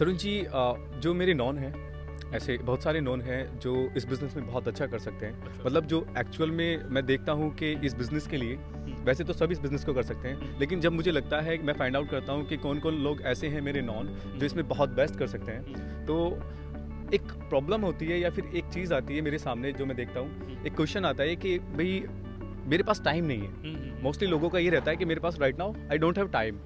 तरुण जी जो मेरे नॉन हैं ऐसे बहुत सारे नॉन हैं जो इस बिज़नेस में बहुत अच्छा कर सकते हैं। अच्छा। मतलब जो एक्चुअल में मैं देखता हूँ कि इस बिज़नेस के लिए वैसे तो सब इस बिज़नेस को कर सकते हैं लेकिन जब मुझे लगता है मैं फाइंड आउट करता हूँ कि कौन कौन लोग ऐसे हैं मेरे नॉन जो इसमें बहुत बेस्ट कर सकते हैं तो एक प्रॉब्लम होती है या फिर एक चीज़ आती है मेरे सामने जो मैं देखता हूँ। एक क्वेश्चन आता है कि भाई मेरे पास टाइम नहीं है। मोस्टली लोगों का ये रहता है कि मेरे पास right now I don't have time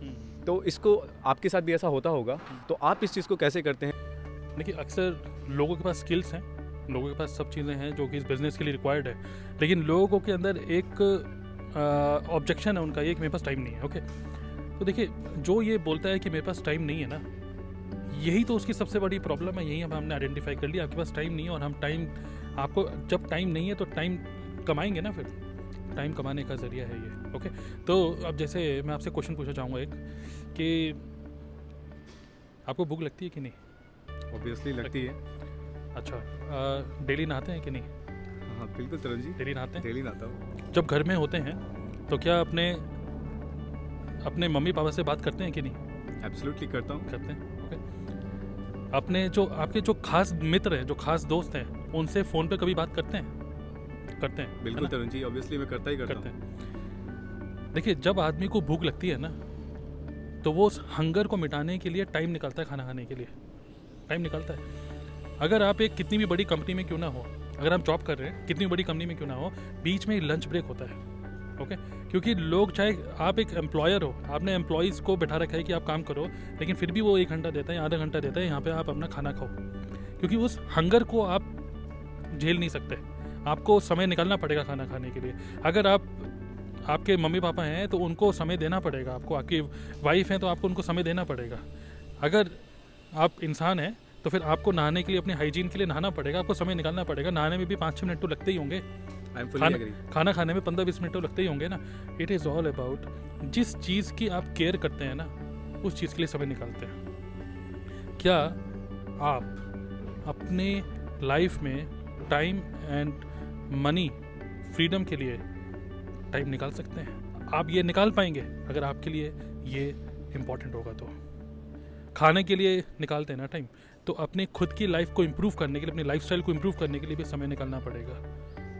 तो इसको आपके साथ भी ऐसा होता होगा। तो आप इस चीज़ को कैसे करते हैं? देखिए, अक्सर लोगों के पास स्किल्स हैं, लोगों के पास सब चीज़ें हैं जो कि इस बिज़नेस के लिए रिक्वायर्ड है। लेकिन लोगों के अंदर एक ऑब्जेक्शन है उनका, ये कि मेरे पास टाइम नहीं है ओके तो देखिए, जो ये बोलता है कि मेरे पास टाइम नहीं है ना, यही तो उसकी सबसे बड़ी प्रॉब्लम है, यही हम हमने आइडेंटिफाई कर लिया, आपके पास टाइम नहीं है और हम टाइम आपको जब टाइम नहीं है तो टाइम कमाएँगे ना फिर। टाइम कमाने का ज़रिया है ये ओके तो अब जैसे मैं आपसे क्वेश्चन पूछना चाहूँगा एक कि आपको भूख लगती है कि नहीं? ऑब्वियसली लगती है। अच्छा डेली नहाते हैं कि नहीं? हाँ बिल्कुल तरुण जी। डेली नहाते हैं? डेली नाता हूँ। जब घर में होते हैं तो क्या अपने अपने मम्मी पापा से बात करते हैं कि नहीं? एब्सोल्युटली करता हूँ। करते हैं ओके अपने जो आपके जो खास मित्र हैं जो खास दोस्त हैं उनसे फ़ोन पे कभी बात करते हैं? करते हैं बिल्कुल तरुण जी ऑब्वियसली मैं करता ही करता करते हैं। देखिए जब आदमी को भूख लगती है ना तो वो उस हंगर को मिटाने के लिए टाइम निकालता है खाना खाने के लिए। टाइम निकालता है। अगर आप एक कितनी भी बड़ी कंपनी में क्यों ना हो अगर आप जॉब कर रहे हैं कितनी बड़ी कंपनी में क्यों ना हो बीच में लंच ब्रेक होता है ओके क्योंकि लोग चाहे आप एक एम्प्लॉयर हो आपने एम्प्लॉयज़ को बैठा रखा है कि आप काम करो लेकिन फिर भी वो एक घंटा देता है आधा घंटा देता है यहाँ पे आप अपना खाना खाओ। क्योंकि उस हंगर को आप झेल नहीं सकते। आपको समय निकालना पड़ेगा खाना खाने के लिए। अगर आप आपके मम्मी पापा हैं तो उनको समय देना पड़ेगा आपको। आपकी वाइफ हैं तो आपको उनको समय देना पड़ेगा। अगर आप इंसान हैं तो फिर आपको नहाने के लिए अपने हाइजीन के लिए नहाना पड़ेगा। आपको समय निकालना पड़ेगा। नहाने में भी पाँच छः मिनट तो लगते ही होंगे। खाना खाना खाने में पंद्रह बीस मिनट तो लगते ही होंगे ना। इट इज़ ऑल अबाउट जिस चीज़ की आप केयर करते हैं ना उस चीज़ के लिए समय निकालते हैं। क्या आप अपने लाइफ में टाइम एंड मनी, फ्रीडम के लिए टाइम निकाल सकते हैं। आप ये निकाल पाएँगे अगर आपके लिए ये इम्पोर्टेंट होगा तो। खाने के लिए निकालते हैं ना टाइम तो अपने खुद की लाइफ को इम्प्रूव करने के लिए, अपनी लाइफ को इम्प्रूव करने के लिए भी समय निकालना पड़ेगा।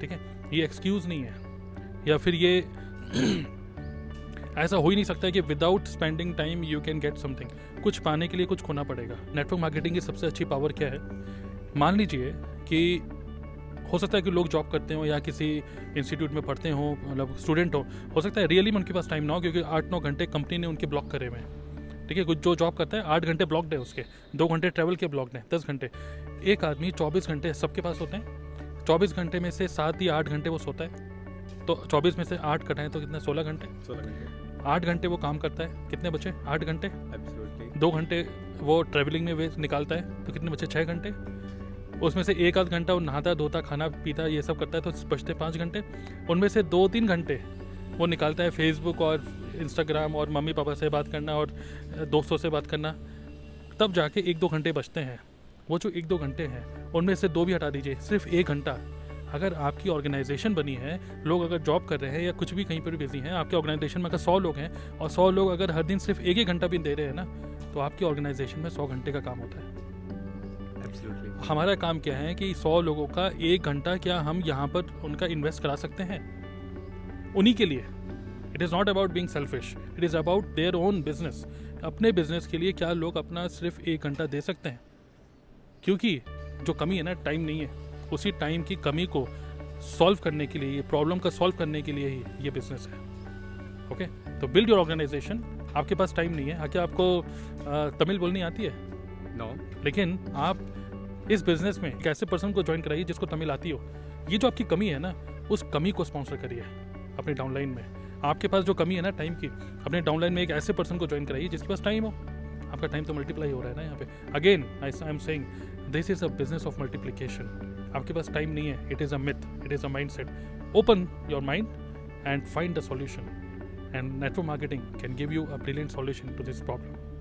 ठीक है? ये एक्सक्यूज़ नहीं है। या फिर ये ऐसा हो ही नहीं सकता कि without spending time you can get something कुछ पाने के लिए कुछ खोना पड़ेगा। नेटवर्क मार्केटिंग की सबसे अच्छी पावर क्या है? मान लीजिए कि हो सकता है कि लोग जॉब करते हो या किसी इंस्टीट्यूट में पढ़ते हो मतलब स्टूडेंट हो हो सकता है रियली में उनके पास टाइम ना हो क्योंकि आठ नौ घंटे कंपनी ने उनके ब्लॉक करे हुए हैं। ठीक है कुछ जो जॉब करता है आठ घंटे ब्लॉक्ड है उसके दो घंटे ट्रैवल के ब्लॉक्ड हैं दस घंटे। एक आदमी चौबीस घंटे सबके पास होते हैं। चौबीस घंटे में से सात या आठ घंटे वो सोता है। तो चौबीस में से आठ कटाएँ तो कितने सोलह घंटे? सोलह घंटे। आठ घंटे वो काम करता है। कितने बचे? आठ घंटे। दो घंटे वो ट्रैवलिंग में वे निकालता है तो कितने बचे? छः घंटे। उसमें से एक आध घंटा वो नहाता, धोता, खाना, पीता, ये सब करता है तो बचते पाँच घंटे। उनमें से दो तीन घंटे वो निकालता है फेसबुक और इंस्टाग्राम और मम्मी पापा से बात करना और दोस्तों से बात करना। तब जाके एक दो घंटे बचते हैं। वो जो एक दो घंटे हैं, उनमें से दो भी हटा दीजिए, सिर्फ़ एक घंटा। अगर आपकी ऑर्गेनाइजेशन बनी है, लोग अगर जॉब कर रहे हैं या कुछ भी कहीं पर बिज़ी हैं, आपके ऑर्गेनाइजेशन में अगर सौ लोग हैं और सौ लोग अगर हर दिन सिर्फ़ एक एक घंटा भी दे रहे हैं ना तो आपकी ऑर्गेनाइजेशन में सौ घंटे का काम होता है। एब्सोल्युटली हमारा काम क्या है कि सौ लोगों का एक घंटा क्या हम यहाँ पर उनका इन्वेस्ट करा सकते हैं? उन्हीं के लिए। It is not about being selfish it is about their own business अपने बिज़नेस के लिए क्या लोग अपना सिर्फ़ एक घंटा दे सकते हैं? क्योंकि जो कमी है ना टाइम नहीं है। उसी टाइम की कमी को सॉल्व करने के लिए ये प्रॉब्लम का सॉल्व करने के लिए ही ये बिज़नेस है। ओके तो बिल्ड योर ऑर्गेनाइजेशन आपके पास टाइम नहीं है। क्या आपको तमिल बोलनी आती है? No no. लेकिन आप इस बिज़नेस में एक ऐसे पर्सन को ज्वाइन कराइए जिसको तमिल आती हो। ये जो आपकी कमी है ना, उस कमी को स्पॉन्सर करिए अपने डाउनलाइन में। आपके पास जो कमी है ना टाइम की, अपने डाउनलाइन में एक ऐसे पर्सन को ज्वाइन कराइए जिसके पास टाइम हो। आपका टाइम तो मल्टीप्लाई हो रहा है ना यहाँ पे। Again I I am saying this is a business of multiplication आपके पास टाइम नहीं है it is a myth it is a mindset open your mind and find the solution and network marketing can give you a brilliant solution to this problem